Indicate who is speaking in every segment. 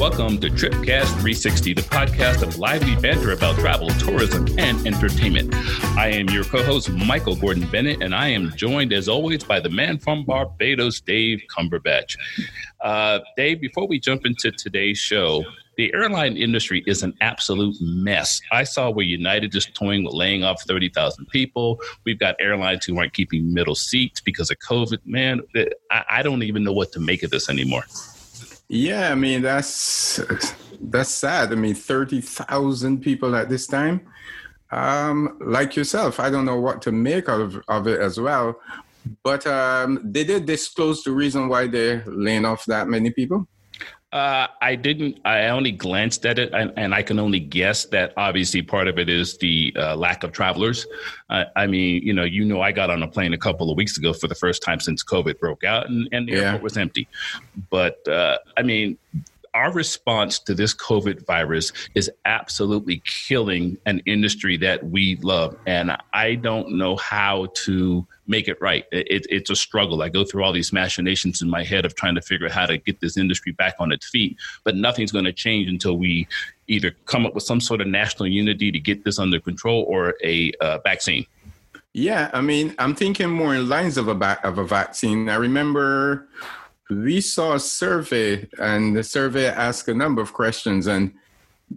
Speaker 1: welcome to Tripcast 360, the podcast of lively banter about travel, tourism, and entertainment. I am your co host, Michael Gordon Bennett, and I am joined, as always, by the man from Barbados, Dave Cumberbatch. Uh, Dave, before we jump into today's show, the airline industry is an absolute mess. I saw where United is toying with laying off 30,000 people. We've got airlines who aren't keeping middle seats because of COVID. Man, I, I don't even know what to make of this anymore.
Speaker 2: Yeah, I mean that's that's sad. I mean, thirty thousand people at this time. Um, like yourself, I don't know what to make of of it as well. But um, they did disclose the reason why they're laying off that many people.
Speaker 1: Uh, I didn't. I only glanced at it, and, and, I can only guess that obviously part of it is the uh, lack of travelers. Uh, I mean, you know, you know, I got on a plane a couple of weeks ago for the first time since COVID broke out, and, and the yeah. airport was empty. But uh, I mean, our response to this COVID virus is absolutely killing an industry that we love. And I don't know how to make it right. It, it's a struggle. I go through all these machinations in my head of trying to figure out how to get this industry back on its feet, but nothing's going to change until we either come up with some sort of national unity to get this under control or a uh, vaccine.
Speaker 2: Yeah, I mean, I'm thinking more in lines of a ba- of a vaccine. I remember we saw a survey and the survey asked a number of questions and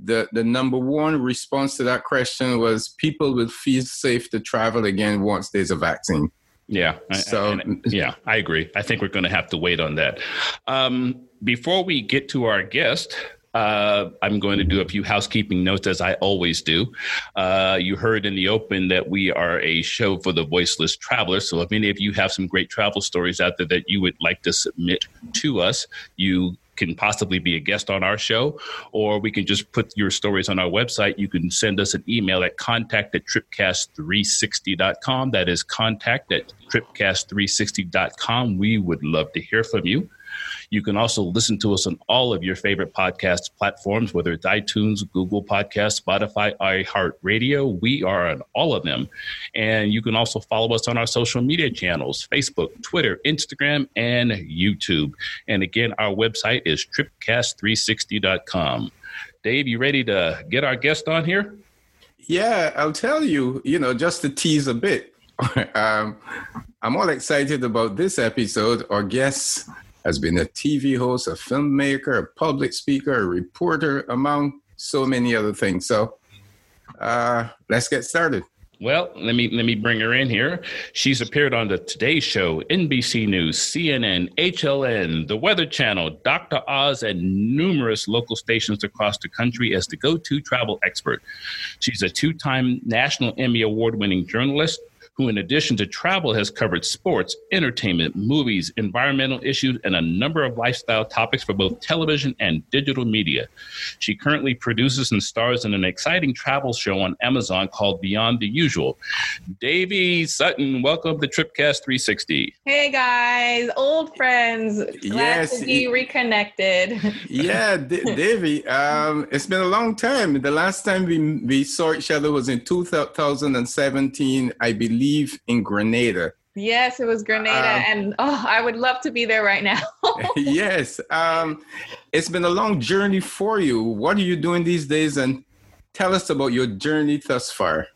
Speaker 2: the, the number one response to that question was people will feel safe to travel again once there's a vaccine
Speaker 1: yeah so yeah i agree i think we're going to have to wait on that um, before we get to our guest uh, I'm going to do a few housekeeping notes as I always do. Uh, you heard in the open that we are a show for the voiceless traveler. So if any of you have some great travel stories out there that you would like to submit to us, you can possibly be a guest on our show, or we can just put your stories on our website. You can send us an email at contact at tripcast360.com. That is contact at tripcast360.com. We would love to hear from you. You can also listen to us on all of your favorite podcast platforms, whether it's iTunes, Google Podcasts, Spotify, iHeartRadio. We are on all of them. And you can also follow us on our social media channels Facebook, Twitter, Instagram, and YouTube. And again, our website is tripcast360.com. Dave, you ready to get our guest on here?
Speaker 2: Yeah, I'll tell you, you know, just to tease a bit. um, I'm all excited about this episode. Our guest has been a TV host, a filmmaker, a public speaker, a reporter, among so many other things. So uh, let's get started.
Speaker 1: Well, let me let me bring her in here. She's appeared on the Today Show, NBC News, CNN, HLN, The Weather Channel, Dr. Oz, and numerous local stations across the country as the go-to travel expert. She's a two-time National Emmy Award-winning journalist, who, in addition to travel, has covered sports, entertainment, movies, environmental issues, and a number of lifestyle topics for both television and digital media. She currently produces and stars in an exciting travel show on Amazon called Beyond the Usual. Davi Sutton, welcome to Tripcast 360.
Speaker 3: Hey guys, old friends. Glad yes, to be reconnected.
Speaker 2: yeah, D- Davi, um, it's been a long time. The last time we we saw each other was in 2017, I believe believe, in Grenada.
Speaker 3: Yes, it was Grenada, um, and oh, I would love to be there right now.
Speaker 2: yes, um, it's been a long journey for you. What are you doing these days, and tell us about your journey thus far.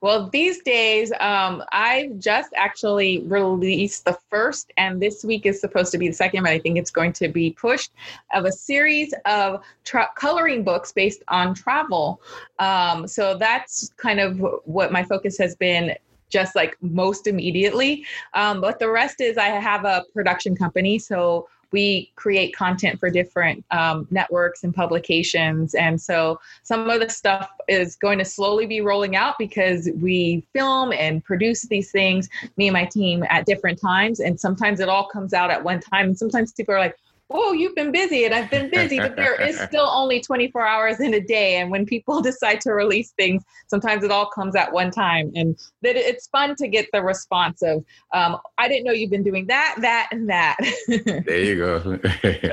Speaker 3: Well, these days, um, I just actually released the first, and this week is supposed to be the second, but I think it's going to be pushed of a series of tra- coloring books based on travel. Um, so that's kind of what my focus has been just like most immediately. Um, but the rest is I have a production company. So we create content for different um, networks and publications. And so some of the stuff is going to slowly be rolling out because we film and produce these things, me and my team, at different times. And sometimes it all comes out at one time. And sometimes people are like, oh, you've been busy and I've been busy, but there is still only 24 hours in a day. And when people decide to release things, sometimes it all comes at one time. And that it's fun to get the response of, um, I didn't know you've been doing that, that, and that.
Speaker 2: there you go.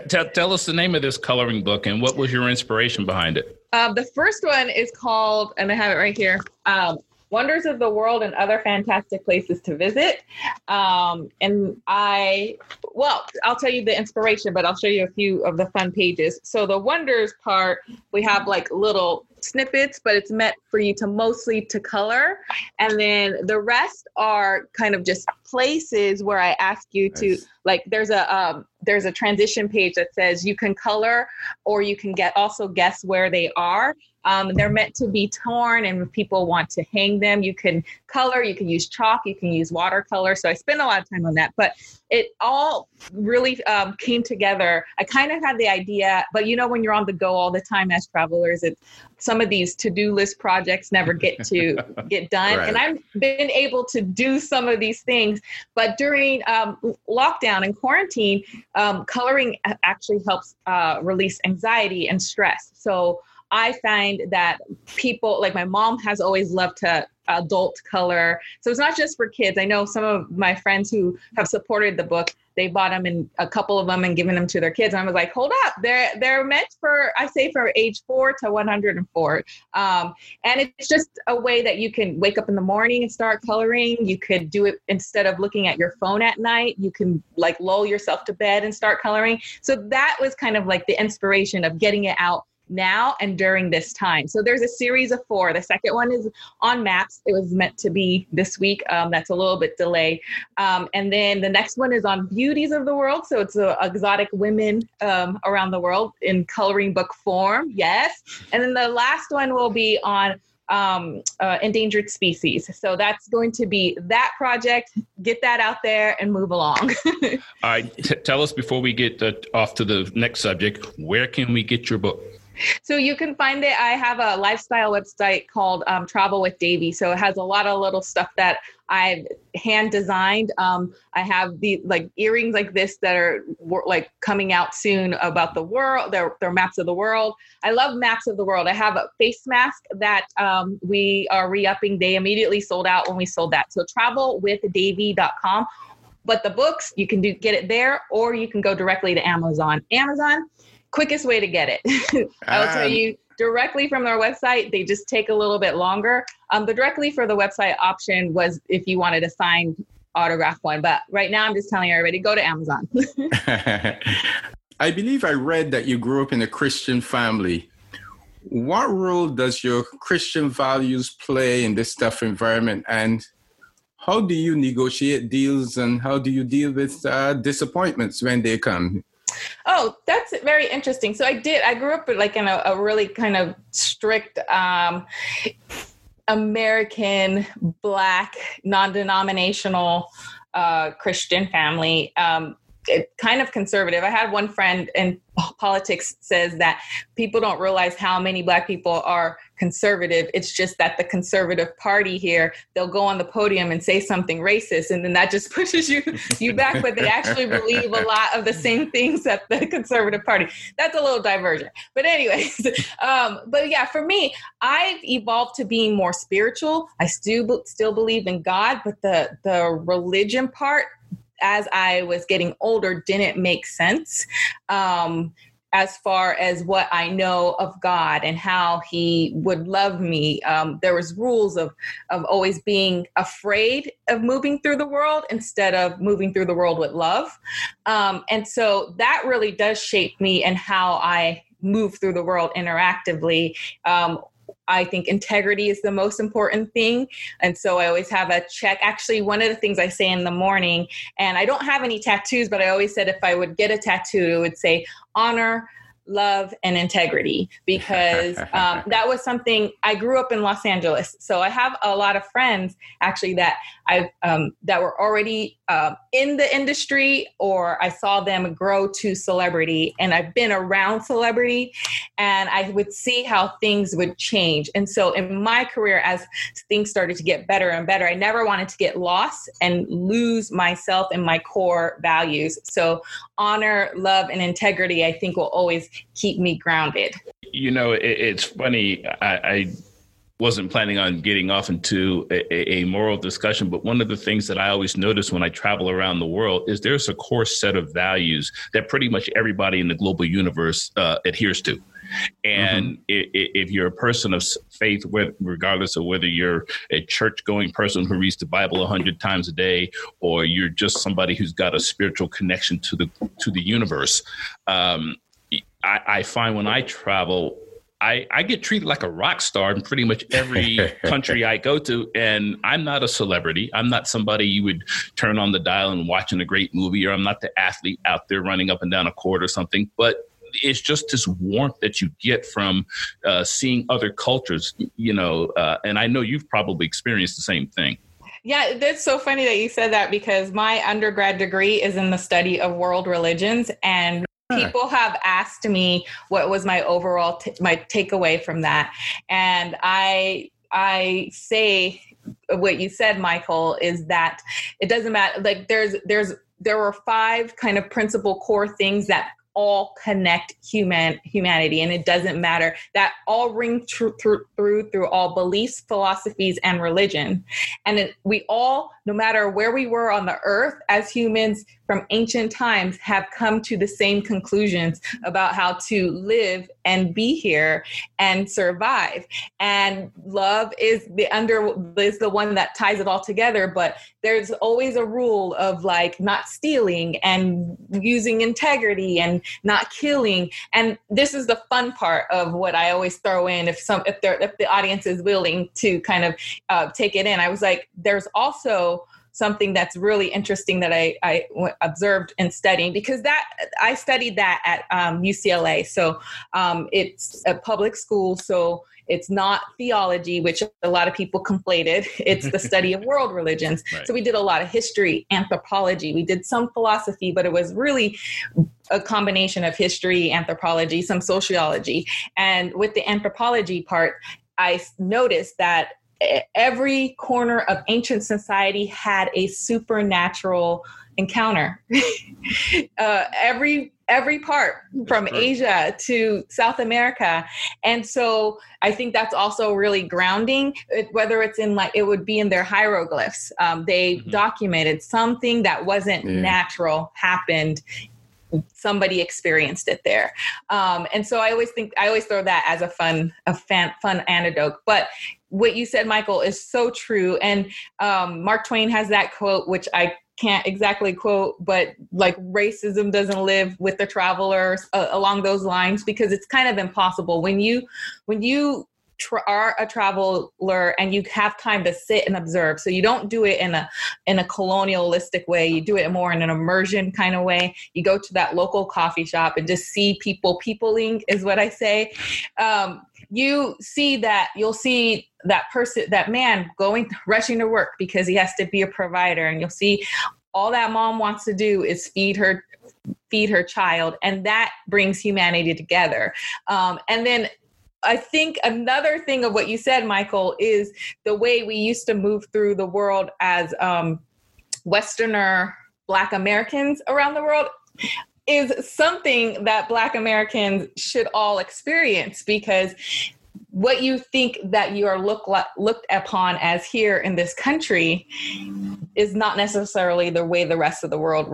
Speaker 1: tell, tell us the name of this coloring book and what was your inspiration behind it?
Speaker 3: Um, the first one is called, and I have it right here. Um, Wonders of the World and Other Fantastic Places to Visit. Um, and I, well, I'll tell you the inspiration, but I'll show you a few of the fun pages. So the Wonders part, we have like little snippets, but it's meant for you to mostly to color. And then the rest are kind of just places where I ask you nice. to like there's a um, there's a transition page that says you can color or you can get also guess where they are. Um, they're meant to be torn, and if people want to hang them, you can color, you can use chalk, you can use watercolor. So I spend a lot of time on that, but it all really um, came together. I kind of had the idea, but you know, when you're on the go all the time as travelers, it's some of these to-do list projects never get to get done right. and i've been able to do some of these things but during um, lockdown and quarantine um, coloring actually helps uh, release anxiety and stress so I find that people like my mom has always loved to adult color. So it's not just for kids. I know some of my friends who have supported the book, they bought them and a couple of them and given them to their kids. And I was like, hold up, they're they're meant for I say for age four to 104. Um, and it's just a way that you can wake up in the morning and start coloring. You could do it instead of looking at your phone at night. You can like lull yourself to bed and start coloring. So that was kind of like the inspiration of getting it out now and during this time. So there's a series of four. The second one is on maps. It was meant to be this week. Um, that's a little bit delay. Um, and then the next one is on beauties of the world. So it's uh, exotic women um, around the world in coloring book form. Yes. And then the last one will be on um, uh, endangered species. So that's going to be that project. Get that out there and move along.
Speaker 1: All right. T- tell us before we get uh, off to the next subject, where can we get your book?
Speaker 3: So you can find it. I have a lifestyle website called um, Travel with Davi. So it has a lot of little stuff that I've hand designed. Um, I have the like earrings like this that are like coming out soon about the world. They're, they're maps of the world. I love maps of the world. I have a face mask that um, we are re-upping. They immediately sold out when we sold that. So travelwithdavi.com. But the books, you can do get it there, or you can go directly to Amazon. Amazon, quickest way to get it. I'll tell you directly from their website. They just take a little bit longer. Um, the directly for the website option was if you wanted a signed autograph one. But right now, I'm just telling everybody go to Amazon.
Speaker 2: I believe I read that you grew up in a Christian family. What role does your Christian values play in this tough environment? And how do you negotiate deals and how do you deal with uh, disappointments when they come?
Speaker 3: Oh, that's very interesting. So I did. I grew up like in a, a really kind of strict um, American Black non-denominational uh, Christian family. Um, kind of conservative. I had one friend in politics says that people don't realize how many black people are conservative. It's just that the conservative party here, they'll go on the podium and say something racist and then that just pushes you you back but they actually believe a lot of the same things that the conservative party. That's a little divergent. But anyways, um, but yeah, for me, I've evolved to being more spiritual. I still still believe in God, but the the religion part as I was getting older didn't make sense. Um, as far as what I know of God and how He would love me. Um, there was rules of of always being afraid of moving through the world instead of moving through the world with love, um, and so that really does shape me and how I move through the world interactively. Um, I think integrity is the most important thing. And so I always have a check. Actually, one of the things I say in the morning, and I don't have any tattoos, but I always said if I would get a tattoo, it would say honor, love and integrity because um, that was something I grew up in Los Angeles. So I have a lot of friends actually that I um, that were already uh, in the industry or I saw them grow to celebrity and I've been around celebrity and I would see how things would change. And so in my career, as things started to get better and better, I never wanted to get lost and lose myself and my core values. So honor, love, and integrity, I think will always keep me grounded.
Speaker 1: You know, it, it's funny. I, I, wasn't planning on getting off into a, a, moral discussion, but one of the things that I always notice when I travel around the world is there's a core set of values that pretty much everybody in the global universe uh, adheres to. And mm-hmm. if you're a person of faith, regardless of whether you're a church going person who reads the Bible a hundred times a day, or you're just somebody who's got a spiritual connection to the to the universe, um, I, I find when I travel, I, I get treated like a rock star in pretty much every country I go to. And I'm not a celebrity. I'm not somebody you would turn on the dial and watching a great movie, or I'm not the athlete out there running up and down a court or something. But it's just this warmth that you get from uh, seeing other cultures, you know. Uh, and I know you've probably experienced the same thing.
Speaker 3: Yeah, that's so funny that you said that because my undergrad degree is in the study of world religions and people have asked me what was my overall t- my takeaway from that. And i i say what you said michael is that it doesn't matter like there's there's there were five kind of principal core things that all connect human humanity. And it doesn't matter. That all ring tr- through through through all beliefs philosophies and religion. And it, we all no matter where we were on the earth as humans from ancient times have come to the same conclusions about how to live and be here and survive. And love is the under is the one that ties it all together but there's always a rule of like not stealing and using integrity and not killing. And this is the fun part of what i always throw in if some if if the audience is willing to kind of uh, take it in. I was like there's also something that's really interesting that I, I observed in studying because that I studied that at um, UCLA. So um, it's a public school. So it's not theology, which a lot of people conflated. It's the study of world religions. Right. So we did a lot of history, anthropology. We did some philosophy, but it was really a combination of history, anthropology, some sociology. And with the anthropology part, I noticed that every corner of ancient society had a supernatural encounter. uh, every every part from Asia to South America. And so I think that's also really grounding, whether it's in like, it would be in their hieroglyphs. Um, they mm-hmm. documented something that wasn't yeah. natural happened somebody experienced it there. Um, and so i always think i always throw that as a fun a fan, fun anecdote but what you said michael is so true. And um, mark twain has that quote which i can't exactly quote but like racism doesn't live with the travelers uh, along those lines because it's kind of impossible. When you when you tra- are a traveler and you have time to sit and observe. So you don't do it in a in a colonialistic way. You do it more in an immersion kind of way. You go to that local coffee shop and just see people peopling is what i say. Um, you see that you'll see that person that man going rushing to work because he has to be a provider and you'll see all that mom wants to do is feed her feed her child and that brings humanity together. Um, and then I think another thing of what you said, Michael, is the way we used to move through the world as um, Westerner Black Americans around the world is something that Black Americans should all experience because what you think that you are look, looked upon as here in this country is not necessarily the way the rest of the world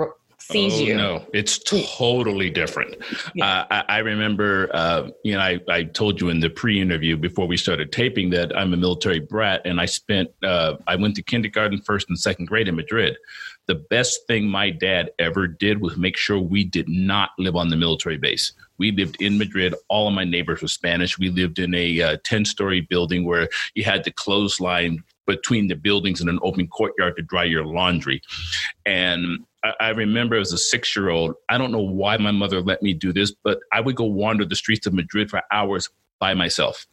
Speaker 3: sees oh, you.
Speaker 1: No, it's totally different. Yeah. Uh, I, I, remember, uh, you know, I, I told you in the pre-interview before we started taping that I'm a military brat, and I spent, uh, I went to kindergarten, first and second grade in Madrid. The best thing my dad ever did was make sure we did not live on the military base. We lived in Madrid. All of my neighbors were Spanish. We lived in a 10 uh, story building where you had the clothesline between the buildings and an open courtyard to dry your laundry. And I, I remember as a six year old, I don't know why my mother let me do this, but I would go wander the streets of Madrid for hours by myself.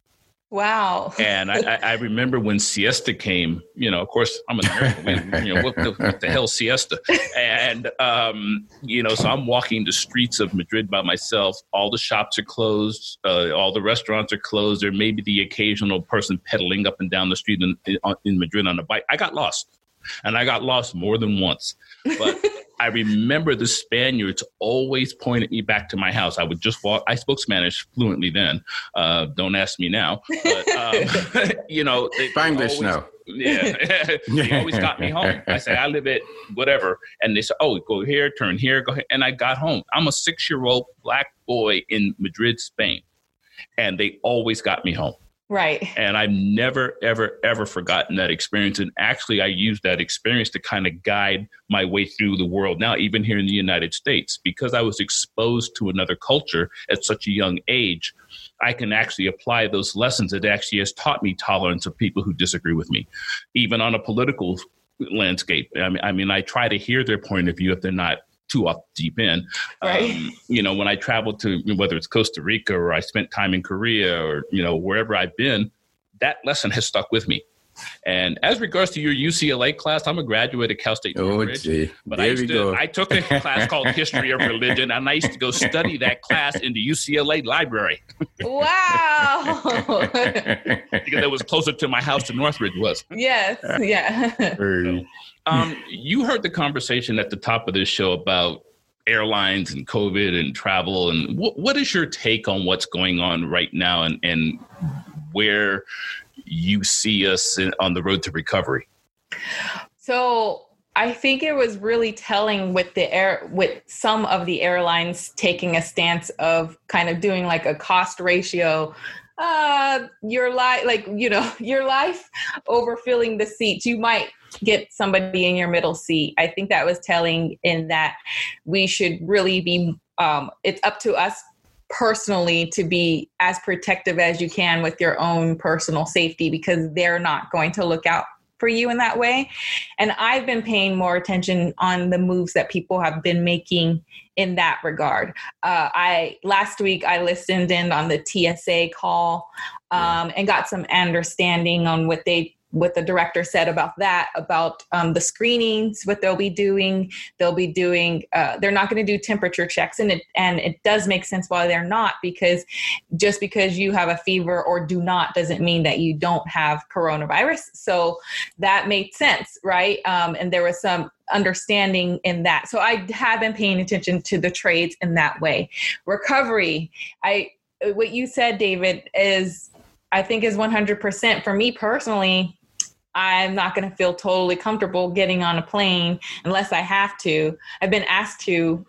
Speaker 3: Wow.
Speaker 1: and I, I, remember when siesta came, you know, of course, I'm an American. you know, what the, what the, hell siesta? And, um, you know, so I'm walking the streets of Madrid by myself. All the shops are closed. Uh, all the restaurants are closed. There may be the occasional person pedaling up and down the street in, in Madrid on a bike. I got lost and I got lost more than once. But I remember the Spaniards always pointed me back to my house. I would just walk. I spoke Spanish fluently then. Uh, don't ask me now. But, um, you know,
Speaker 2: Spanglish now.
Speaker 1: Yeah, they always got me home. I say I live at whatever, and they said, "Oh, go here, turn here, go here," and I got home. I'm a six-year-old black boy in Madrid, Spain, and they always got me home.
Speaker 3: Right.
Speaker 1: And I've never, ever, ever forgotten that experience. And actually, I used that experience to kind of guide my way through the world now, even here in the United States, because I was exposed to another culture at such a young age. I can actually apply those lessons. It actually has taught me tolerance of people who disagree with me, even on a political landscape. I mean, I mean, I try to hear their point of view if they're not too off deep in.
Speaker 3: Right.
Speaker 1: Um, you know, when I traveled to whether it's Costa Rica or I spent time in Korea or you know wherever I've been, that lesson has stuck with me. And as regards to your UCLA class, I'm a graduate of Cal State
Speaker 2: Oh,
Speaker 1: Northridge.
Speaker 2: gee.
Speaker 1: But
Speaker 2: there
Speaker 1: I,
Speaker 2: we
Speaker 1: used to,
Speaker 2: go.
Speaker 1: I took a class called History of Religion, and I used to go study that class in the UCLA library
Speaker 3: Wow.
Speaker 1: because it was closer to my house than Northridge was.
Speaker 3: yes. Yeah.
Speaker 2: Very-
Speaker 1: Um, you heard the conversation at the top of this show about airlines and COVID and travel, and what, is your take on what's going on right now, and, and where you see us in, on the road to recovery?
Speaker 3: So I think it was really telling with the air with some of the airlines taking a stance of kind of doing like a cost ratio. Uh, your life, like you know, your life over filling the seats. You might get somebody in your middle seat. I think that was telling in that we should really be. Um, it's up to us personally to be as protective as you can with your own personal safety because they're not going to look out for you in that way. And I've been paying more attention on the moves that people have been making in that regard. Uh, I last week I listened in on the TSA call um, and got some understanding on what they what the director said about that about um, the screenings what they'll be doing. They'll be doing uh, they're not going to do temperature checks and it and it does make sense why they're not because just because you have a fever or do not doesn't mean that you don't have coronavirus. So that made sense right? Um, and there was some understanding in that. So i have been paying attention to the trades in that way. Recovery i what you said david is i think is 100% for me personally I'm not going to feel totally comfortable getting on a plane unless I have to. I've been asked to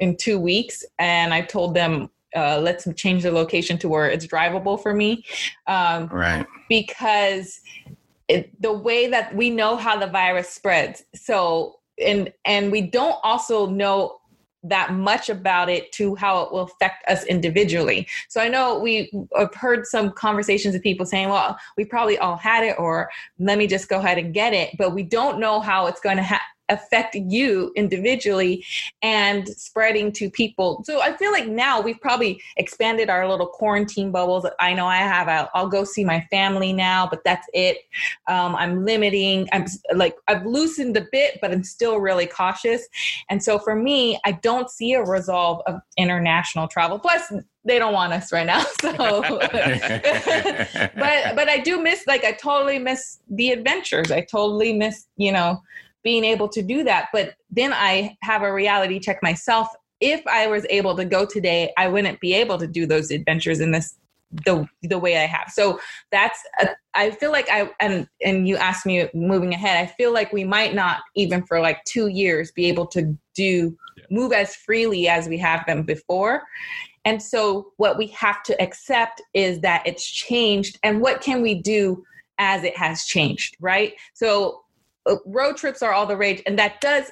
Speaker 3: in two weeks, and I told them, uh, let's change the location to where it's drivable for me. Um,
Speaker 2: right.
Speaker 3: because it, the way that we know how the virus spreads so and and we don't also know that much about it to how it will affect us individually. So i know we have heard some conversations of people saying well we probably all had it or let me just go ahead and get it but we don't know how it's going to ha- affect you individually and spreading to people. So I feel like now we've probably expanded our little quarantine bubbles. I know I have. I'll, I'll go see my family now, but that's it. Um, I'm limiting. I'm like I've loosened a bit, but I'm still really cautious. And so for me, I don't see a resolve of international travel. Plus, they don't want us right now. So, but but I do miss like I totally miss the adventures. I totally miss you know being able to do that. But then I have a reality check myself. If I was able to go today, I wouldn't be able to do those adventures in this the the way I have. So that's a, I feel like I and and you asked me moving ahead. I feel like we might not even for like 2 years be able to do move as freely as we have them before. And so what we have to accept is that it's changed and what can we do as it has changed, right? So Uh, road trips are all the rage and that does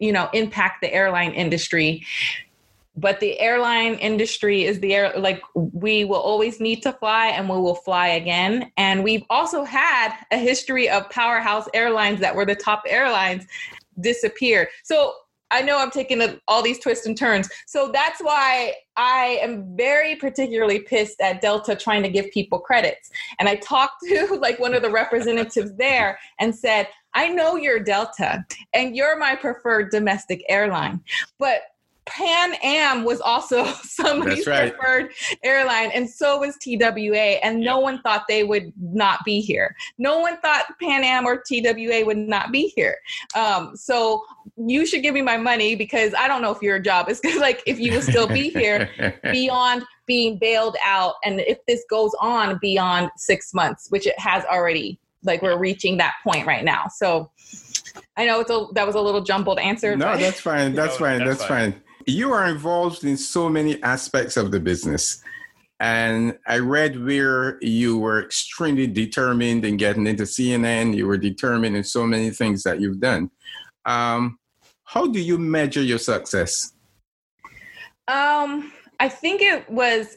Speaker 3: you know impact the airline industry but the airline industry is the air like we will always need to fly and we will fly again and we've also had a history of powerhouse airlines that were the top airlines disappear so I know I'm taking all these twists and turns. So that's why I am very particularly pissed at Delta trying to give people credits. And I talked to like one of the representatives there and said, I know you're Delta and you're my preferred domestic airline, but Pan Am was also somebody's
Speaker 2: right.
Speaker 3: preferred airline, and so was TWA. And no one thought they would not be here. No one thought Pan Am or TWA would not be here. Um, so you should give me my money because I don't know if your job is like if you will still be here beyond being bailed out, and if this goes on beyond six months, which it has already. Like we're reaching that point right now. So I know it's a that was a little jumbled answer.
Speaker 2: No,
Speaker 3: but-
Speaker 2: that's fine. That's
Speaker 1: No,
Speaker 2: fine.
Speaker 1: that's
Speaker 2: That's
Speaker 1: fine.
Speaker 2: fine. You are involved in so many aspects of the business. And I read where you were extremely determined in getting into CNN. You were determined in so many things that you've done. Um, how do you measure your success?
Speaker 3: Um, I think it was,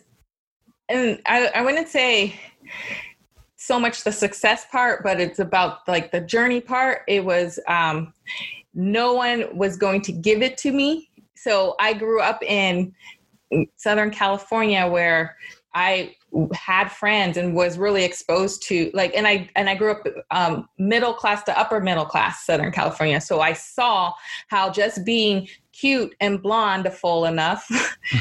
Speaker 3: and I, I wouldn't say so much the success part, but it's about like the journey part. It was um, no one was going to give it to me. So I grew up in Southern California where I had friends and was really exposed to like and i and i grew up um, middle class to upper middle class southern california so i saw how just being cute and blonde full enough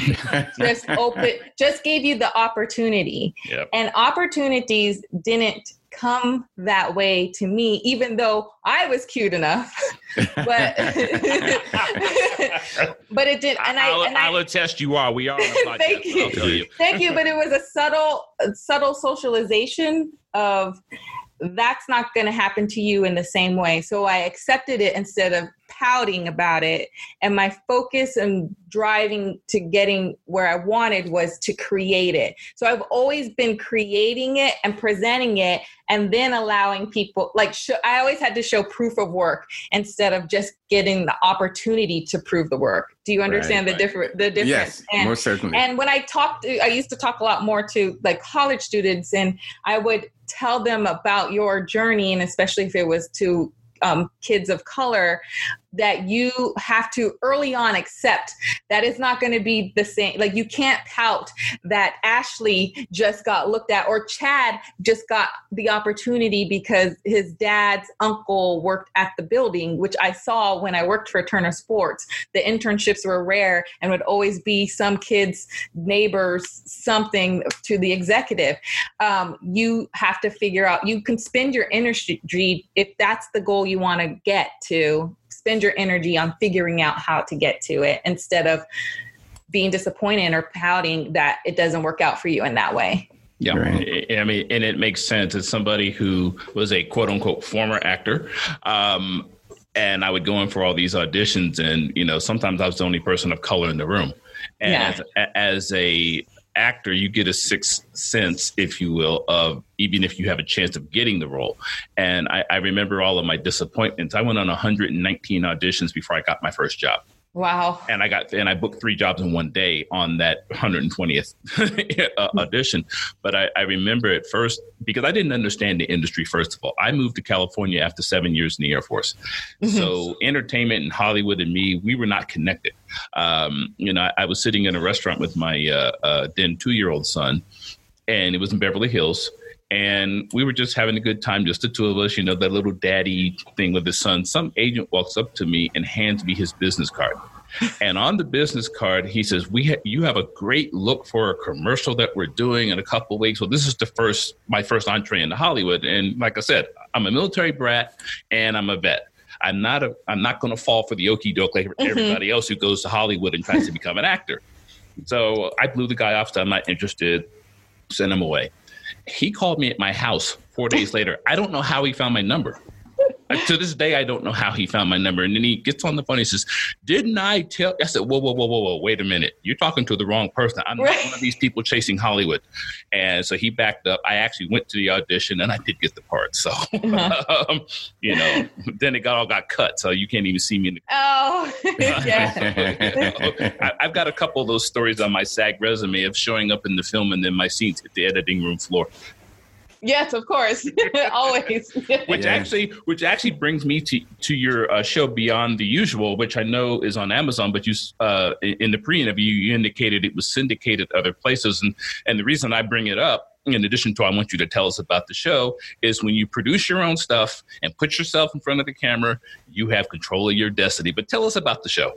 Speaker 3: just open just gave you the opportunity yep. and opportunities didn't come that way to me, even though I was cute enough. but but it did, and I
Speaker 1: I'll,
Speaker 3: and
Speaker 1: I'll attest you are. We are.
Speaker 3: thank you. you. thank you. But it was a subtle, subtle socialization of that's not going to happen to you in the same way. So I accepted it instead of pouting about it. And my focus and driving to getting where I wanted was to create it. So I've always been creating it and presenting it and then allowing people like sh- I always had to show proof of work instead of just getting the opportunity to prove the work. Do you understand right, the right. different the difference?
Speaker 2: Yes,
Speaker 3: and,
Speaker 2: most certainly.
Speaker 3: And when I talked I used to talk a lot more to like college students and I would tell them about your journey and especially if it was to um, kids of color that you have to early on accept that it's not going to be the same. Like you can't pout that Ashley just got looked at or Chad just got the opportunity because his dad's uncle worked at the building, which I saw when I worked for Turner Sports. The internships were rare and would always be some kids, neighbors, something to the executive. Um, you have to figure out, you can spend your energy if that's the goal you want to get to spend your energy on figuring out how to get to it instead of being disappointed or pouting that it doesn't work out for you in that way.
Speaker 1: Yeah, right. I mean, and it makes sense as somebody who was a quote unquote former actor. Um, and I would go in for all these auditions, and you know, sometimes I was the only person of color in the room. And yeah. as, as a actor, you get a sixth sense, if you will, of even if you have a chance of getting the role. And I, I remember all of my disappointments. I went on 119 auditions before I got my first job.
Speaker 3: Wow.
Speaker 1: And I got and I booked three jobs in one day on that 120th audition. But I, I, remember at first because I didn't understand the industry, first of all. I moved to California after seven years in the Air Force. Mm-hmm. So entertainment and Hollywood and me, we were not connected. Um, you know, I, I, was sitting in a restaurant with my uh, uh, then two year old son, and it was in Beverly Hills and we were just having a good time, just the two of us, you know, that little daddy thing with his son. Some agent walks up to me and hands me his business card. And on the business card, he says, "We ha- you have a great look for a commercial that we're doing in a couple of weeks." Well, this is the first my first entree into Hollywood, and like I said, I'm a military brat and I'm a vet. I'm not a I'm not going to fall for the okey doke like mm-hmm. everybody else who goes to Hollywood and tries to become an actor. So I blew the guy off. So I'm not interested. Send him away. He called me at my house four days later. I don't know how he found my number to this day, I don't know how he found my number. And then he gets on the phone. He says, "Didn't I tell?" I said, "Whoa, whoa, whoa, whoa, whoa! Wait a minute! You're talking to the wrong person. I'm not one of these people chasing Hollywood." And so he backed up. I actually went to the audition, and I did get the part. So, uh-huh. um, you know, then it got all got cut, so you can't even see me. In the-
Speaker 3: oh, yeah.
Speaker 1: I, I've got a couple of those stories on my SAG resume of showing up in the film and then my scenes hit the editing room floor.
Speaker 3: Yes, of course, always.
Speaker 1: which yeah. actually, which actually brings me to to your uh, show Beyond the Usual, which I know is on Amazon. But you, uh, in the pre-interview, you indicated it was syndicated other places, and and the reason I bring it up in addition to I want you to tell us about the show, is when you produce your own stuff and put yourself in front of the camera, you have control of your destiny. But tell us about the show.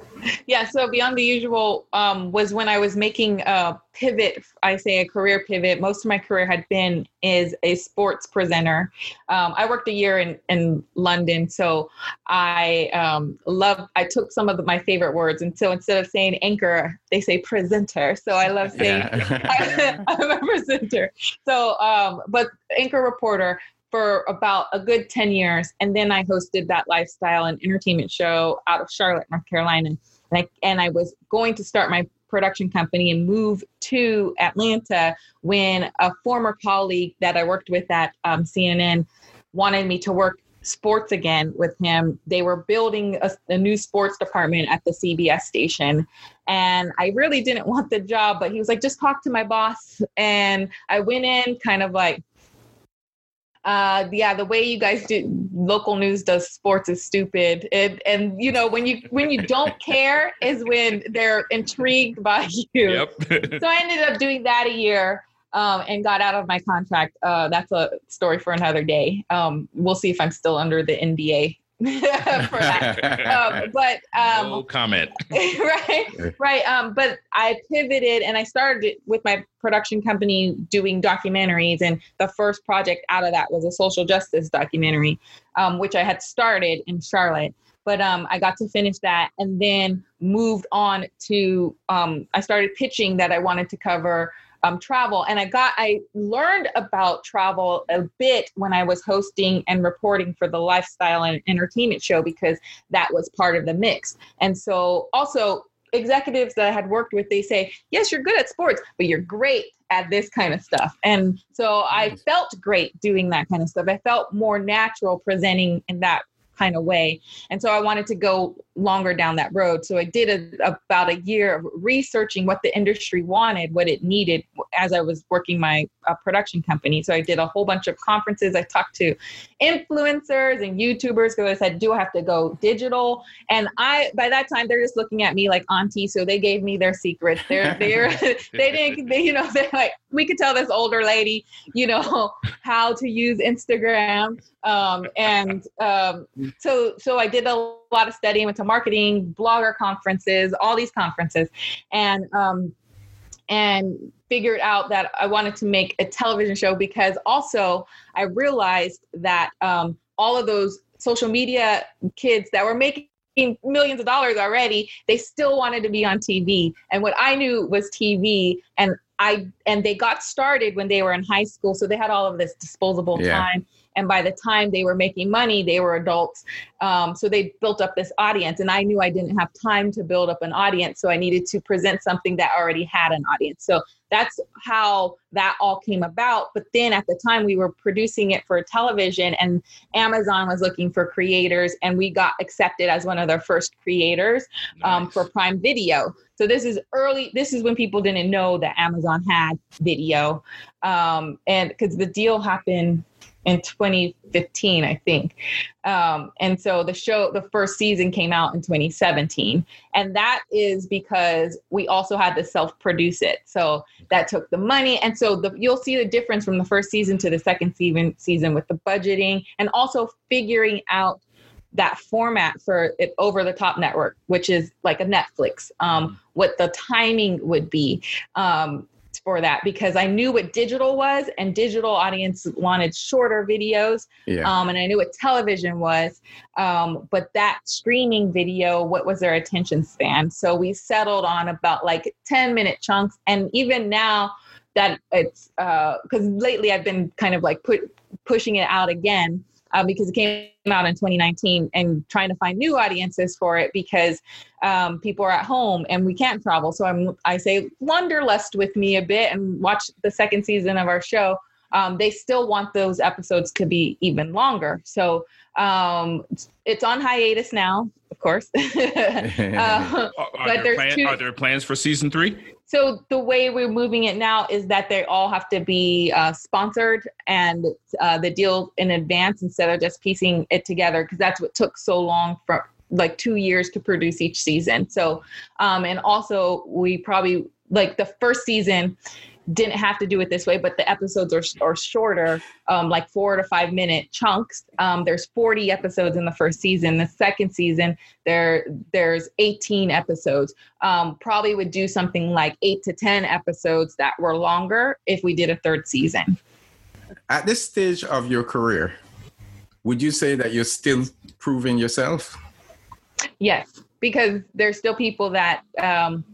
Speaker 3: Yeah, so Beyond the Usual um, was when I was making a pivot, I say a career pivot. Most of my career had been is a sports presenter. Um, I worked a year in, in London, so I um, love, I took some of the, my favorite words. And so instead of saying anchor, they say presenter. So I love saying yeah. I, am a presenter. So, um, but anchor reporter for about a good 10 years. And then I hosted that lifestyle and entertainment show out of Charlotte, North Carolina. And I, and I was going to start my production company and move to Atlanta when a former colleague that I worked with at um, CNN wanted me to work sports again with him. They were building a, a, new sports department at the CBS station. And I really didn't want the job, but he was like, just talk to my boss. And I went in kind of like, uh, yeah, the way you guys do local news does sports is stupid. It, and you know, when you when you don't care is when they're intrigued by you. Yep. so I ended up doing that a year um, and got out of my contract. Uh, that's a story for another day. Um, we'll see if I'm still under the NDA for that. um, but um,
Speaker 1: no comment.
Speaker 3: right, right. Um, but I pivoted and I started with my production company doing documentaries, and the first project out of that was a social justice documentary, um, which I had started in Charlotte. But um, I got to finish that and then moved on to. Um, I started pitching that I wanted to cover um, travel. And I got, I learned about travel a bit when I was hosting and reporting for the lifestyle and entertainment show because that was part of the mix. And so also, executives that I had worked with, they say, yes, you're good at sports, but you're great at this kind of stuff. And so I felt great doing that kind of stuff. I felt more natural presenting in that kind of way. And so I wanted to go longer down that road. So I did a, about a year of researching what the industry wanted, what it needed as I was working my uh, production company. So I did a whole bunch of conferences. I talked to influencers and YouTubers because I said, do I have to go digital? And I, by that time, they're just looking at me like auntie. So they gave me their secrets. They're, they're, they didn't, they, you know, they're like, we could tell this older lady, you know, how to use Instagram. Um, and um, so, so I did a lot of studying, went to marketing, blogger conferences, all these conferences, and um, and figured out that I wanted to make a television show because also I realized that um, all of those social media kids that were making millions of dollars already they still wanted to be on tv and what i knew was tv and i and they got started when they were in high school so they had all of this disposable yeah. time and by the time they were making money they were adults. Um, so they built up this audience and i knew i didn't have time to build up an audience so i needed to present something that already had an audience. So that's how that all came about. But then at the time we were producing it for television and amazon was looking for creators and we got accepted as one of their first creators um, for prime video. So this is early this is when people didn't know that amazon had video. Um, and because the deal happened in 2015, I think. Um, and so the show, the first season came out in 2017. And that is because we also had to self produce it. So that took the money. And so the, you'll see the difference from the first season to the second season, season with the budgeting and also figuring out that format for it over the top network, which is like a Netflix, um, what the timing would be. Um, for that because I knew what digital was, and digital audience wanted shorter videos. Yeah. Um, and I knew what television was, um, but that streaming video, what was their attention span? So we settled on about like 10 minute chunks. And even now that it's because uh, lately I've been kind of like put pushing it out again uh, because it came out in 2019 and trying to find new audiences for it because um, people are at home and we can't travel. So I'm, I say, wanderlust with me a bit and watch the second season of our show. Um, they still want those episodes to be even longer. So um, it's on hiatus now, of course.
Speaker 1: uh, are, but there plan, two, are there plans for season three?
Speaker 3: So the way we're moving it now is that they all have to be uh, sponsored and uh, the deal in advance instead of just piecing it together because that's what took so long for like two years to produce each season. So, um, and also we probably like the first season didn't have to do it this way, but the episodes are, are shorter, um, like four to five minute chunks. Um, there's 40 episodes in the first season. The second season, there there's 18 episodes. Um, probably would do something like eight to 10 episodes that were longer if we did a third season.
Speaker 2: At this stage of your career, would you say that you're still proving yourself?
Speaker 3: Yes because there's still people that um,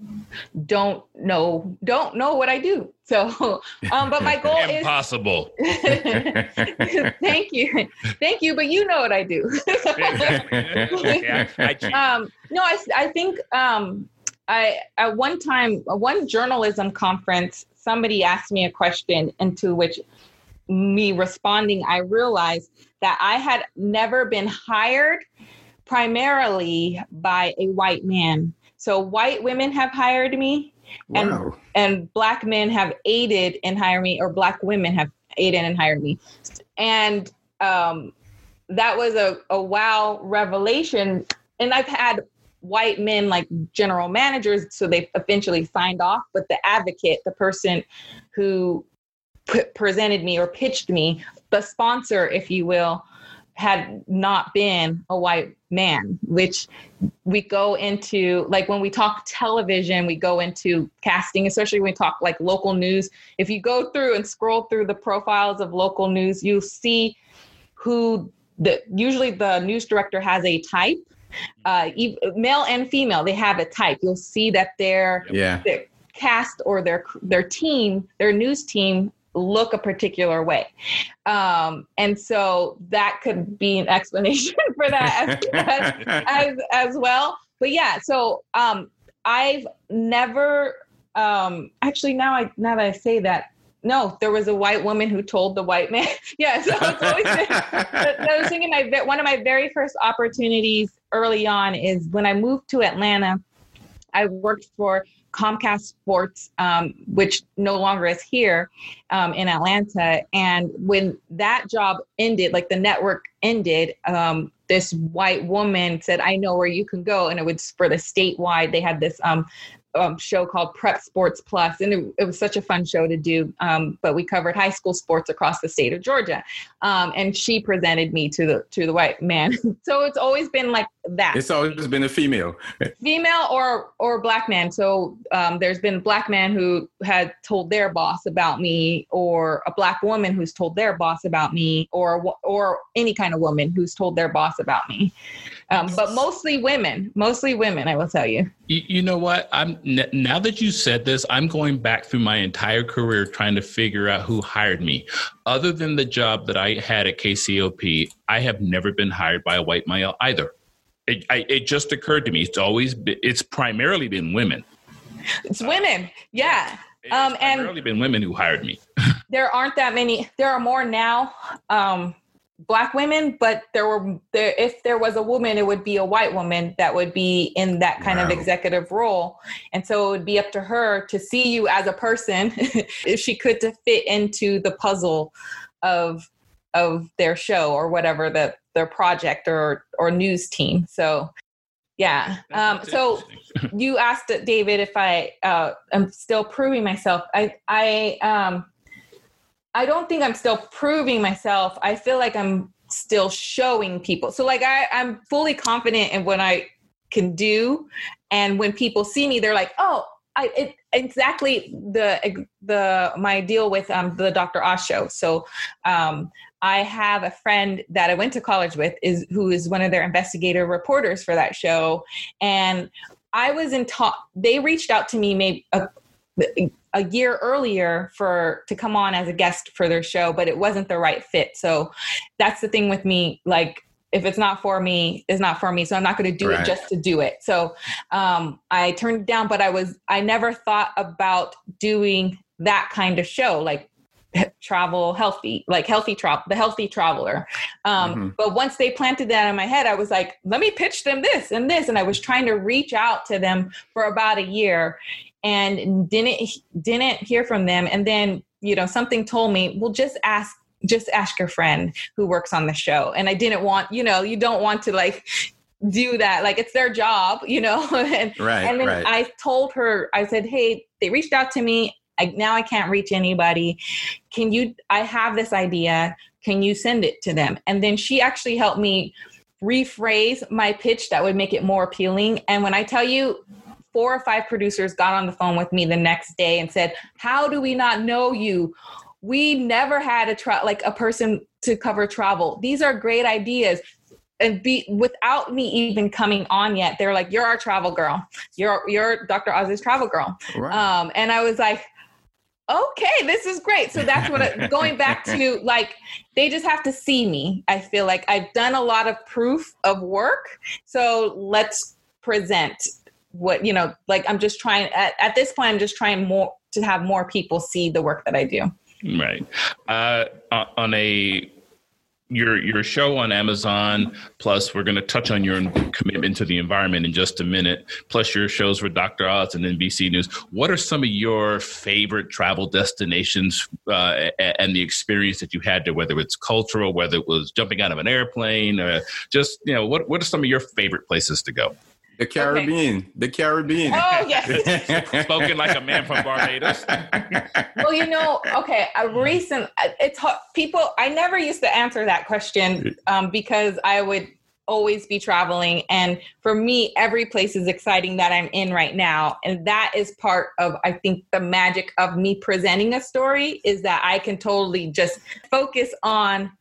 Speaker 3: don't know don't know what I do. So, um, but my goal
Speaker 1: is impossible.
Speaker 3: Thank you, thank you. But you know what I do. um, no, I I think um, I at one time, one journalism conference, somebody asked me a question into which me responding, I realized that I had never been hired primarily by a white man. So white women have hired me and
Speaker 2: Wow.
Speaker 3: and black men have aided in hiring me or black women have aided and hired me. And um that was a, a wow revelation. And I've had white men like general managers, so they eventually signed off, but the advocate, the person who p- presented me or pitched me, the sponsor, if you will, had not been a white man, which we go into like when we talk television, we go into casting, especially when we talk like local news. If you go through and scroll through the profiles of local news, you'll see who the usually the news director has a type, uh, male and female. They have a type. You'll see that their
Speaker 2: Yeah.
Speaker 3: their cast or their their team, their news team look a particular way. Um, and so that could be an explanation for that as, as, as, well. But yeah, so um, I've never um, actually now I now that I say that, no, there was a white woman who told the white man. yeah, so it's always been, I was thinking my one of my very first opportunities early on is when I moved to Atlanta. I worked for Comcast Sports, um, which no longer is here um, in Atlanta. And when that job ended, like the network ended, um, this white woman said, "I know where you can go," and it was for the statewide. They had this um, show called Prep Sports Plus, and it, it was such a fun show to do. Um, but we covered high school sports across the state of Georgia, um, and she presented me to the to the white man. so it's always been like that
Speaker 2: It's always been a female.
Speaker 3: female or or black man so um, there's been a black man who had told their boss about me or a black woman who's told their boss about me or or any kind of woman who's told their boss about me um, but mostly women mostly women i will tell you
Speaker 1: You, you know what? I'm n- now that you said this, I'm going back through my entire career trying to figure out who hired me. Other than the job that I had at KCOP, I have never been hired by a white male either. It, I, it just occurred to me. It's always been, it's primarily been women.
Speaker 3: it's women yeah
Speaker 1: It's
Speaker 3: Um, and-
Speaker 1: primarily been women who hired me.
Speaker 3: there aren't that many there are more now um black women but there were there if there was a woman it would be a white woman that would be in that kind of executive role. And so it would be up to her to see you as a person if she could to fit into the puzzle of of their show or whatever the their project or or news team. So yeah um so you asked David if I uh, am still proving myself. I I um I don't think I'm still proving myself. I feel like I'm still showing people. So like I I'm fully confident in what I can do, and when people see me, they're like, oh. I, it, exactly the the my deal with um, the Dr. Oz show. So um, I have a friend that I went to college with is who is one of their investigator reporters for that show, and I was in talk. They reached out to me maybe a, a year earlier for to come on as a guest for their show, but it wasn't the right fit. So that's the thing with me. Like if it's not for me, it's not for me. So I'm not going to do
Speaker 2: Right.
Speaker 3: it just to do it. So um, I turned it down, but I was I never thought about doing that kind of show, like travel healthy, like healthy travel, the healthy traveler. Um,
Speaker 2: Mhm.
Speaker 3: But once they planted that in my head, I was like, let me pitch them this and this, and I was trying to reach out to them for about a year, and didn't didn't hear from them. And then you know something told me, well, just ask just ask your friend who works on the show. And I didn't want, you know, you don't want to like do that, like it's their job, you know. and
Speaker 2: Right,
Speaker 3: and then
Speaker 2: right.
Speaker 3: I told her, I said, hey, they reached out to me. I, now I can't reach anybody. Can you? I have this idea. Can you send it to them? And then she actually helped me rephrase my pitch that would make it more appealing. And when I tell you, four or five producers got on the phone with me the next day and said, "How do we not know you? We never had a tra- like a person to cover travel. These are great ideas." And be without me even coming on yet, they're like, "You're our travel girl. You're you're Dr. Oz's travel girl."
Speaker 2: Right.
Speaker 3: Um, and I was like, okay, this is great. So that's what, I, going back to like, they just have to see me. I feel like I've done a lot of proof of work. So let's present what you know like i'm just trying at, at this point i'm just trying more to have more people see the work that i do
Speaker 1: right uh, on a your your show on Amazon. Plus, we're going to touch on your commitment to the environment in just a minute. Plus, your shows with Dr. Oz and NBC News. What are some of your favorite travel destinations uh, and the experience that you had there? Whether it's cultural, whether it was jumping out of an airplane, or just you know, what what are some of your favorite places to go?
Speaker 2: The Caribbean. Okay. The Caribbean.
Speaker 3: Oh, yes.
Speaker 1: Spoken like a man from Barbados.
Speaker 3: well, you know, okay, a recent, it's hard. People, I never used to answer that question um, because I would always be traveling. And for me, every place is exciting that I'm in right now. And that is part of, I think, the magic of me presenting a story is that I can totally just focus on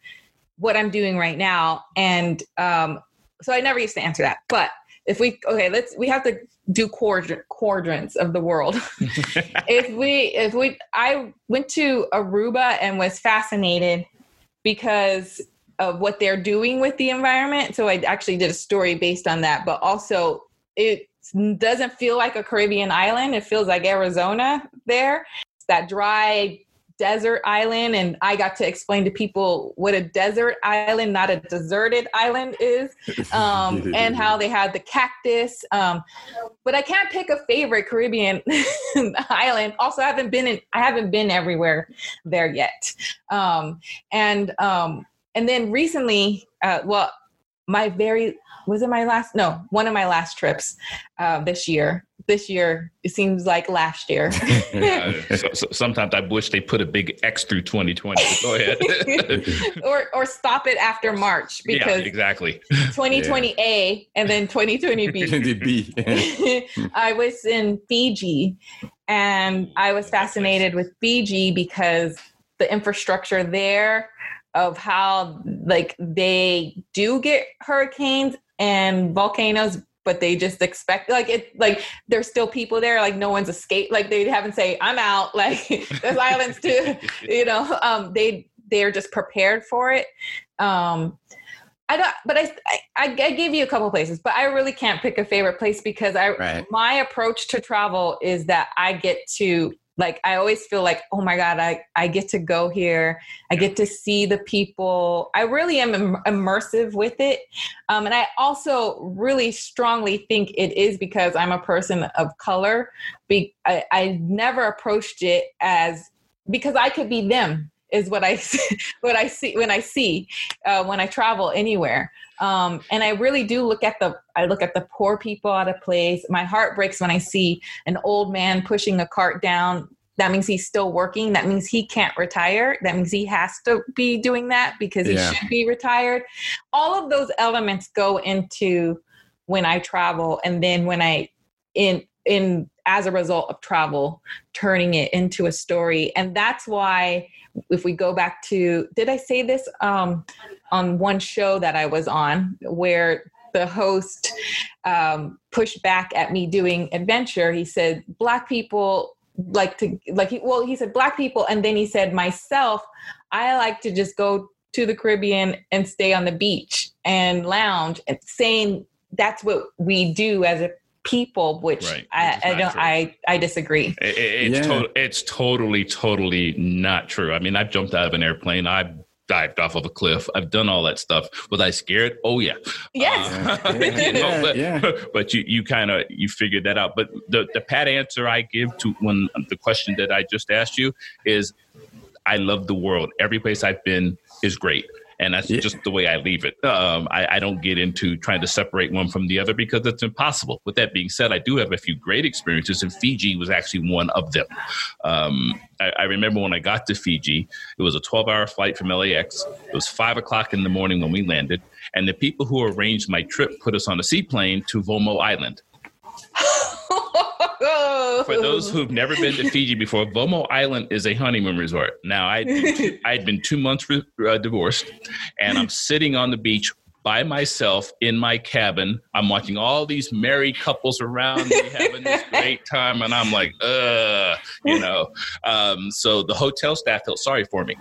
Speaker 3: what I'm doing right now. And um, so I never used to answer that. But if we okay let's we have to do quadrant, quadrants of the world. If we if we i went to aruba and was fascinated because of what they're doing with the environment. So i actually did a story based on that but also it doesn't feel like a caribbean island. It feels like arizona there. It's that dry desert island and i got to explain to people what a desert island not a deserted island is um, and how they had the cactus um, but i can't pick a favorite caribbean island. Also i haven't been in i haven't been everywhere there yet. Um, and um, and then recently uh, well my very was it my last no one of my last trips uh, this year this year it seems like last year.
Speaker 1: So, so sometimes i wish they put a big x through 2020 go ahead.
Speaker 3: Or or stop it after march because
Speaker 1: yeah, exactly.
Speaker 3: 2020 yeah. a and then 2020 b. I was in fiji and i was fascinated with fiji because the infrastructure there of how like they do get hurricanes and volcanoes but they just expect like it like there's still people there like no one's escaped like they haven't say i'm out like there's islands too you know um they they're just prepared for it um I don't, but I, I, I gave you a couple places, but I really can't pick a favorite place because I, right. my approach to travel is that I get to like i always feel like oh my god i i get to go here. I get to see the people. I really am Im- immersive with it. Um, and i also really strongly think it is because i'm a person of color. Be- I, I never approached it as because i could be them is what I what I see when I see uh, when I travel anywhere. Um, and I really do look at the I look at the poor people out of place. My heart breaks when I see an old man pushing a cart down. That means he's still working. That means he can't retire. That means he has to be doing that because he yeah. should be retired. All of those elements go into when I travel, and then when I in in as a result of travel, turning it into a story, and that's why if we go back to did i say this um, on one show that i was on where the host um, pushed back at me doing adventure? He said black people like to like he, well he said black people and then he said myself i like to just go to the caribbean and stay on the beach and lounge. And saying that's what we do as a people, which right. I, I, don't, I, I disagree.
Speaker 1: It, it's, yeah. to, it's totally, totally not true. I mean, I've jumped out of an airplane. I've dived off of a cliff. I've done all that stuff. Was I scared? Oh yeah.
Speaker 3: Yes. Uh,
Speaker 1: you know, but, yeah. but you, you kind of, you figured that out. But the, the pat answer I give to when the question that I just asked you is I love the world. Every place I've been is great and that's yeah. just the way I leave it. Um, I, I, don't get into trying to separate one from the other because it's impossible. With that being said, I do have a few great experiences, and Fiji was actually one of them. Um, I, I, remember when I got to Fiji, it was a 12-hour flight from LAX. It was five o'clock in the morning when we landed, and the people who arranged my trip put us on a seaplane to Vomo Island. For those who've never been to Fiji before, Vomo Island is a honeymoon resort. Now, I I'd been two months uh, divorced, and I'm sitting on the beach by myself in my cabin. I'm watching all these married couples around me having this great time, and I'm like, uh, you know. Um, so the hotel staff felt sorry for me.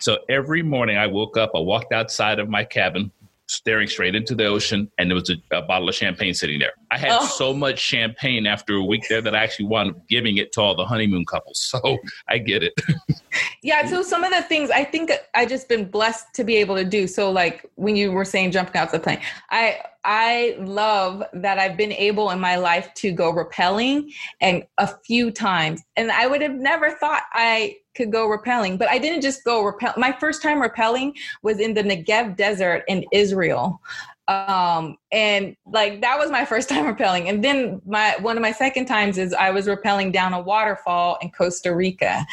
Speaker 1: So every morning I woke up, I walked outside of my cabin, staring straight into the ocean, and there was a, a bottle of champagne sitting there. I had oh. so much champagne after a week there that I actually wound up giving it to all the honeymoon couples. So I get it.
Speaker 3: yeah. So some of the things I think I just been blessed to be able to do. So like when you were saying jumping out the plane, I I love that I've been able in my life to go rappelling and a few times. And I would have never thought I could go rappelling, but I didn't just go rappel. My first time rappelling was in the Negev desert in Israel. Um, and like that was my first time rappelling. And then my one of my second times is I was rappelling down a waterfall in Costa Rica.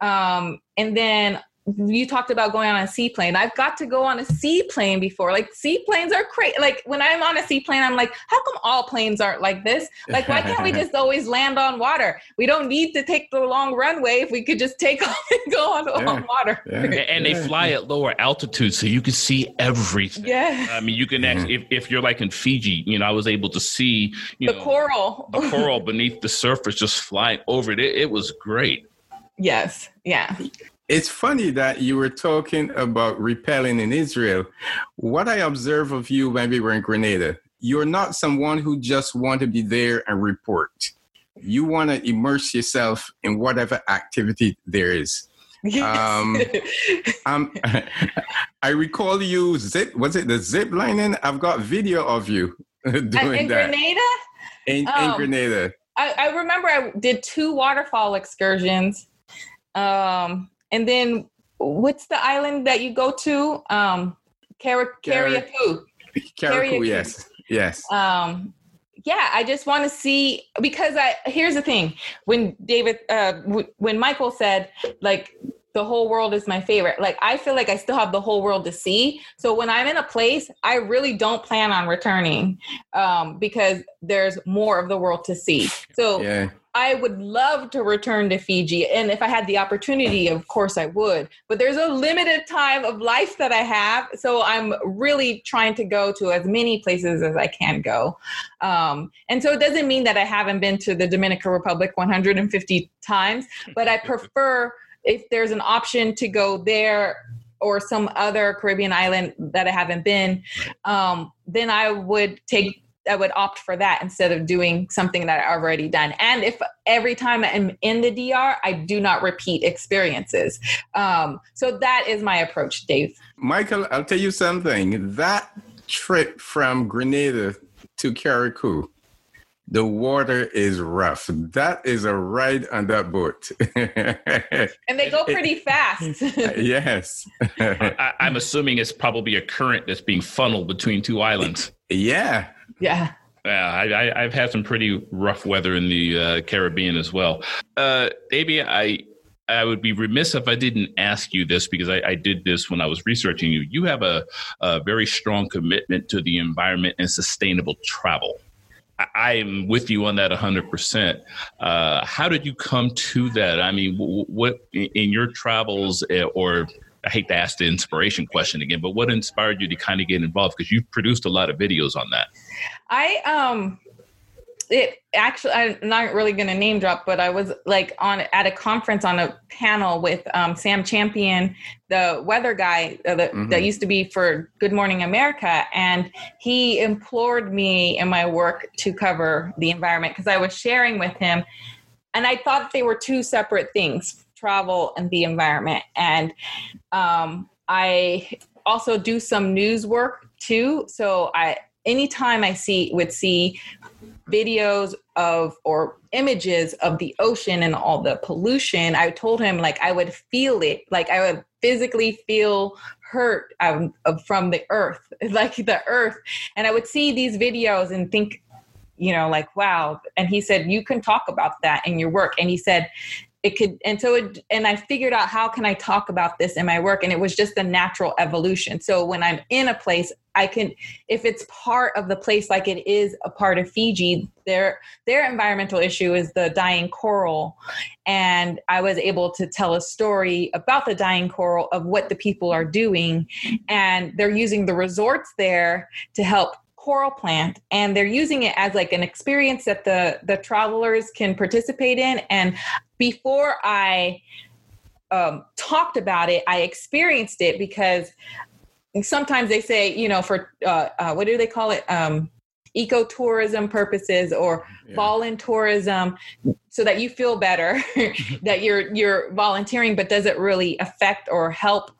Speaker 3: Um, and then you talked about going on a seaplane. I've got to go on a seaplane before. Like seaplanes are crazy. Like when I'm on a seaplane, I'm like, how come all planes aren't like this? Like why can't we just always land on water? We don't need to take the long runway if we could just take off and go on, yeah. on water.
Speaker 1: Yeah. And they fly at lower altitude, so you can see everything.
Speaker 3: Yeah.
Speaker 1: I mean, you can actually, if, if you're like in Fiji, you know, I was able to see
Speaker 3: the
Speaker 1: know,
Speaker 3: coral,
Speaker 1: the coral beneath the surface just flying over it. It, it was great.
Speaker 3: Yes. Yeah.
Speaker 2: It's funny that you were talking about rappelling in Israel. What I observe of you when we were in Grenada, you're not someone who just want to be there and report. You want to immerse yourself in whatever activity there is. Yes. Um, um, I recall you zip. Was it the zip lining? I've got video of you doing uh,
Speaker 3: in
Speaker 2: that.
Speaker 3: Grenada.
Speaker 2: In, um, in Grenada.
Speaker 3: I, I, remember I did two waterfall excursions. Um, and then what's the island that you go to? Um, Carriacou.
Speaker 2: Carriacou, yes, yes.
Speaker 3: Um, yeah, I just want to see because I here's the thing when David uh, w- when Michael said like the whole world is my favorite. Like I feel like I still have the whole world to see. So when I'm in a place, I really don't plan on returning um, because there's more of the world to see. So yeah. I would love to return to Fiji. And if I had the opportunity, of course I would. But there's a limited time of life that I have. So I'm really trying to go to as many places as I can go. Um, and so it doesn't mean that I haven't been to the Dominican Republic 150 times, but I prefer if there's an option to go there or some other Caribbean island that I haven't been, um, then I would take I would opt for that instead of doing something that I've already done. And if every time I'm in the DR, I do not repeat experiences. Um, so that is my approach, Dave.
Speaker 2: Michael, I'll tell you something. That trip from Grenada to Carriacou, the water is rough. That is a ride on that boat.
Speaker 3: and they go pretty fast.
Speaker 2: yes.
Speaker 1: I, am assuming it's probably a current that's being funneled between two islands.
Speaker 2: Yeah.
Speaker 3: Yeah.
Speaker 1: Yeah, I, have had some pretty rough weather in the uh, Caribbean as well. Uh, Davi, I I would be remiss if I didn't ask you this because I, I did this when I was researching you. You have a, a, very strong commitment to the environment and sustainable travel. I am with you on that 100%. Uh, how did you come to that? I mean, what in your travels eh, or I hate to ask the inspiration question again, but what inspired you to kind of get involved? Because you've produced a lot of videos on that.
Speaker 3: I um it actually i'm not really going to name drop but i was like on at a conference on a panel with um, sam champion the weather guy uh, that, mm-hmm. that used to be for good morning america and he implored me in my work to cover the environment because i was sharing with him and i thought they were two separate things travel and the environment and um, i also do some news work too so i anytime I see would see videos of or images of the ocean and all the pollution, I told him like I would feel it, like I would physically feel hurt um, from the earth, like the earth, and I would see these videos and think you know like wow. And he said you can talk about that in your work. And he said it could and so it and i figured out how can i talk about this in my work? And it was just a natural evolution. So when i'm in a place i can if it's part of the place like it is a part of fiji their their environmental issue is the dying coral. And i was able to tell a story about the dying coral of what the people are doing. And they're using the resorts there to help coral plant. And they're using it as like an experience that the the travelers can participate in. And before i um, talked about it i experienced it because sometimes they say, you know, for uh, uh, what do they call it? Um, ecotourism purposes or yeah. voluntourism so that you feel better that you're you're volunteering but does it really affect or help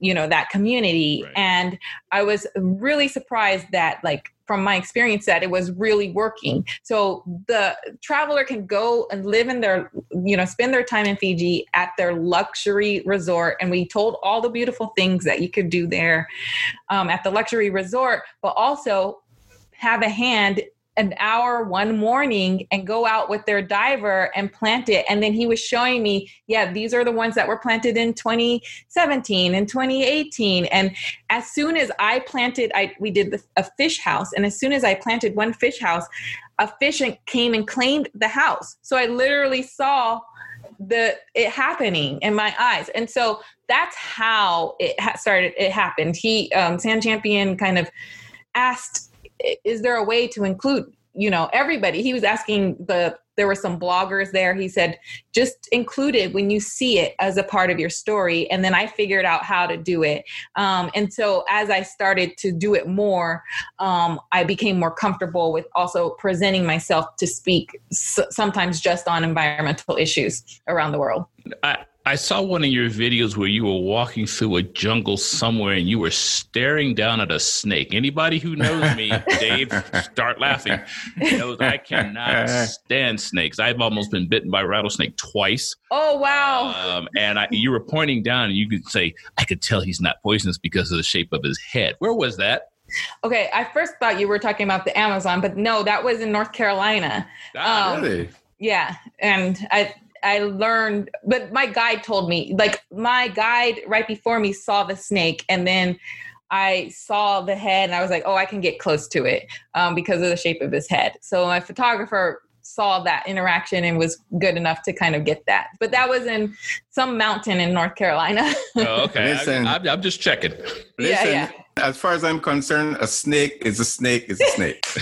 Speaker 3: you know that community right. and i was really surprised that like from my experience that it was really working. So the traveler can go and live in their you know spend their time in fiji at their luxury resort. And we told all the beautiful things that you could do there um, at the luxury resort but also have a hand an hour one morning and go out with their diver and plant it. And then he was showing me, yeah, these are the ones that were planted in 2017 and 2018. And as soon as I planted, I we did a fish house, and as soon as I planted one fish house, a fish came and claimed the house. So I literally saw the it happening in my eyes and so that's how it ha- started it happened he um Sam Champion kind of asked is there a way to include you know everybody? He was asking the there were some bloggers there. He said just include it when you see it as a part of your story. And then i figured out how to do it. Um, and so as i started to do it more um, i became more comfortable with also presenting myself to speak s- sometimes just on environmental issues around the world.
Speaker 1: I, I saw one of your videos where you were walking through a jungle somewhere and you were staring down at a snake. Anybody who knows me, Dave, start laughing. Knows I cannot stand snakes. I've almost been bitten by a rattlesnake twice.
Speaker 3: Oh wow!
Speaker 1: Um, and I, you were pointing down, and you could say, "I could tell he's not poisonous because of the shape of his head." Where was that?
Speaker 3: Okay, I first thought you were talking about the Amazon, but no, that was in North Carolina.
Speaker 2: Ah, um, really?
Speaker 3: Yeah, and I I learned, but my guide told me, like my guide right before me saw the snake, and then I saw the head, and I was like, oh, I can get close to it um, because of the shape of his head. So my photographer saw that interaction and was good enough to kind of get that. But that was in some mountain in North Carolina.
Speaker 1: oh, okay. Listen, I, am just checking.
Speaker 2: Listen, yeah, yeah. As far as I'm concerned, a snake is a snake is a snake.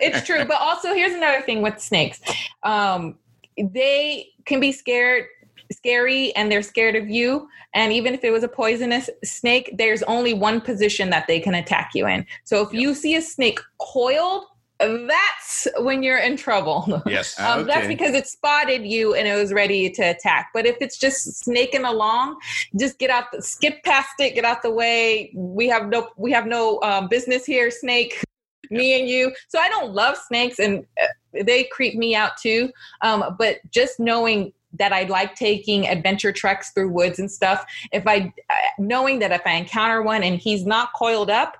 Speaker 3: it's true. But also, here's another thing with snakes. Um, they can be scared scary and they're scared of you and even if it was a poisonous snake there's only one position that they can attack you in so if you see a snake coiled that's when you're in trouble.
Speaker 1: Yes.
Speaker 3: um, okay. That's because it spotted you and it was ready to attack. But if it's just snaking along, just get out, the, skip past it, get out the way. We have no, we have no um, business here, snake. Me and you. So I don't love snakes, and uh, they creep me out too. Um, but just knowing that I like taking adventure treks through woods and stuff. If I, uh, knowing that if I encounter one and he's not coiled up,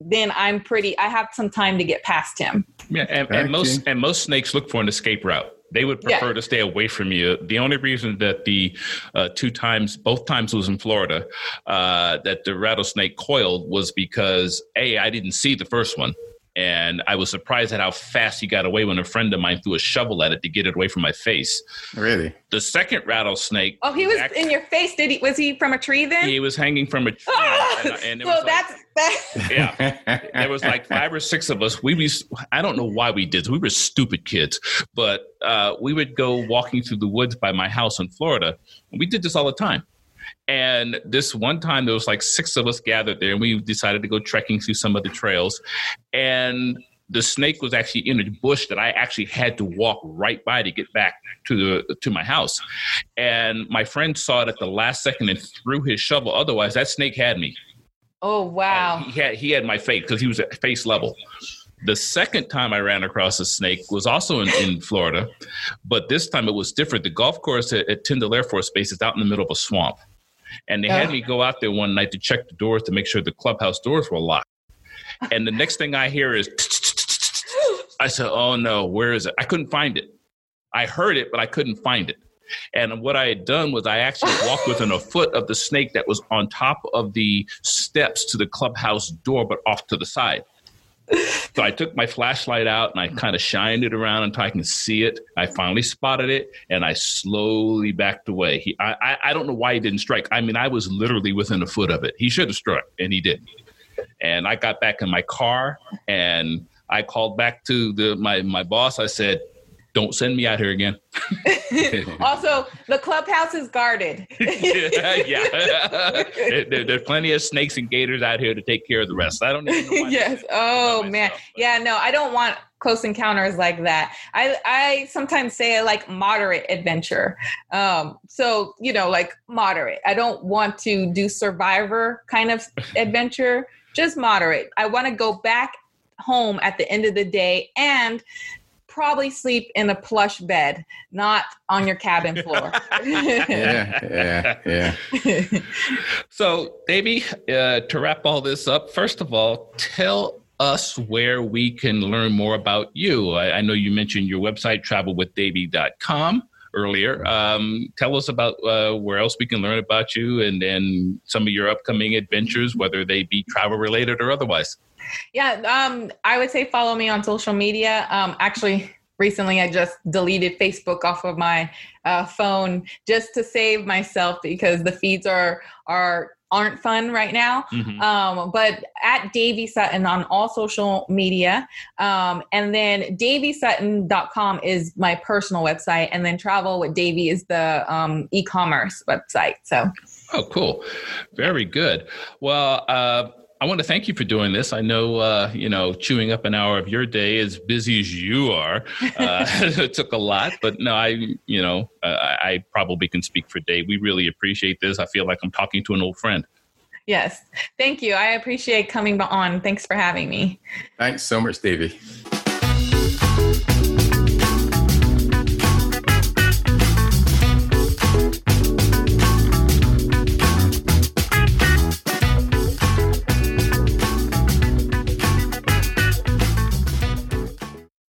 Speaker 3: then I'm pretty. I have some time to get past him.
Speaker 1: Yeah, and, and most and most snakes look for an escape route. They would prefer yeah. to stay away from you. The only reason that the uh, two times, both times was in Florida, uh, that the rattlesnake coiled was because a I didn't see the first one and I was surprised at how fast he got away when a friend of mine threw a shovel at it to get it away from my face.
Speaker 2: Really?
Speaker 1: The second rattlesnake.
Speaker 3: Oh, he was back, in your face. Did he? Was he from a tree then?
Speaker 1: He was hanging from a tree. and, and
Speaker 3: so that's like, that.
Speaker 1: Yeah, there was like five or six of us. We was I don't know why we did. We were stupid kids, but uh, we would go walking through the woods by my house in Florida. And we did this all the time. And this one time, there was like six of us gathered there, and we decided to go trekking through some of the trails. And the snake was actually in a bush that I actually had to walk right by to get back to the to my house. And my friend saw it at the last second and threw his shovel. Otherwise, that snake had me.
Speaker 3: Oh wow!
Speaker 1: he had he had my face because he was at face level. The second time I ran across a snake was also in, in Florida, but this time it was different. The golf course at, at Tyndall Air Force Base is out in the middle of a swamp. And they had me go out there one night to check the doors to make sure the clubhouse doors were locked. And the next thing I hear is, I said, Oh no, where is it? I couldn't find it. I heard it, but I couldn't find it. And what I had done was I actually walked within a foot of the snake that was on top of the steps to the clubhouse door, but off to the side so I took my flashlight out and I mm-hmm. kind of shined it around until I can see it. I finally spotted it and I slowly backed away. He, I, I, I don't know why he didn't strike. I mean, I was literally within a foot of it. He should have struck and he didn't. And I got back in my car and I called back to the my my boss. I said, don't send me out here again.
Speaker 3: also, the clubhouse is guarded.
Speaker 1: yeah, there, there's plenty of snakes and gators out here to take care of the rest. I don't
Speaker 3: even yes. Oh man. Yeah. No, I don't want close encounters like that. I I sometimes say like moderate adventure. Um, so you know, like moderate. I don't want to do survivor kind of adventure. Just moderate. I want to go back home at the end of the day and probably sleep in a plush bed, not on your cabin floor.
Speaker 2: yeah, yeah, yeah.
Speaker 1: so, Davi, uh, to wrap all this up, first of all, tell us where we can learn more about you. I, I know you mentioned your website, travelwithdavi.com earlier. Um, tell us about uh, where else we can learn about you and then some of your upcoming adventures, whether they be travel related or otherwise.
Speaker 3: Yeah, um, I would say follow me on social media. Um, actually, recently I just deleted Facebook off of my uh, phone just to save myself because the feeds are are aren't fun right now. Mm-hmm. Um, but at Davi Sutton on all social media. Um, and then davisutton.com is my personal website. And then Travel with Davi is the um, e commerce website. So.
Speaker 1: Oh, cool. Very good. Well, uh, I want to thank you for doing this. I know, uh, you know, chewing up an hour of your day, as busy as you are, uh, it took a lot. But no, I, you know, uh, I probably can speak for Dave. We really appreciate this. I feel like I'm talking to an old friend.
Speaker 3: Yes, thank you. I appreciate coming on. Thanks for having me.
Speaker 2: Thanks so much, Davi.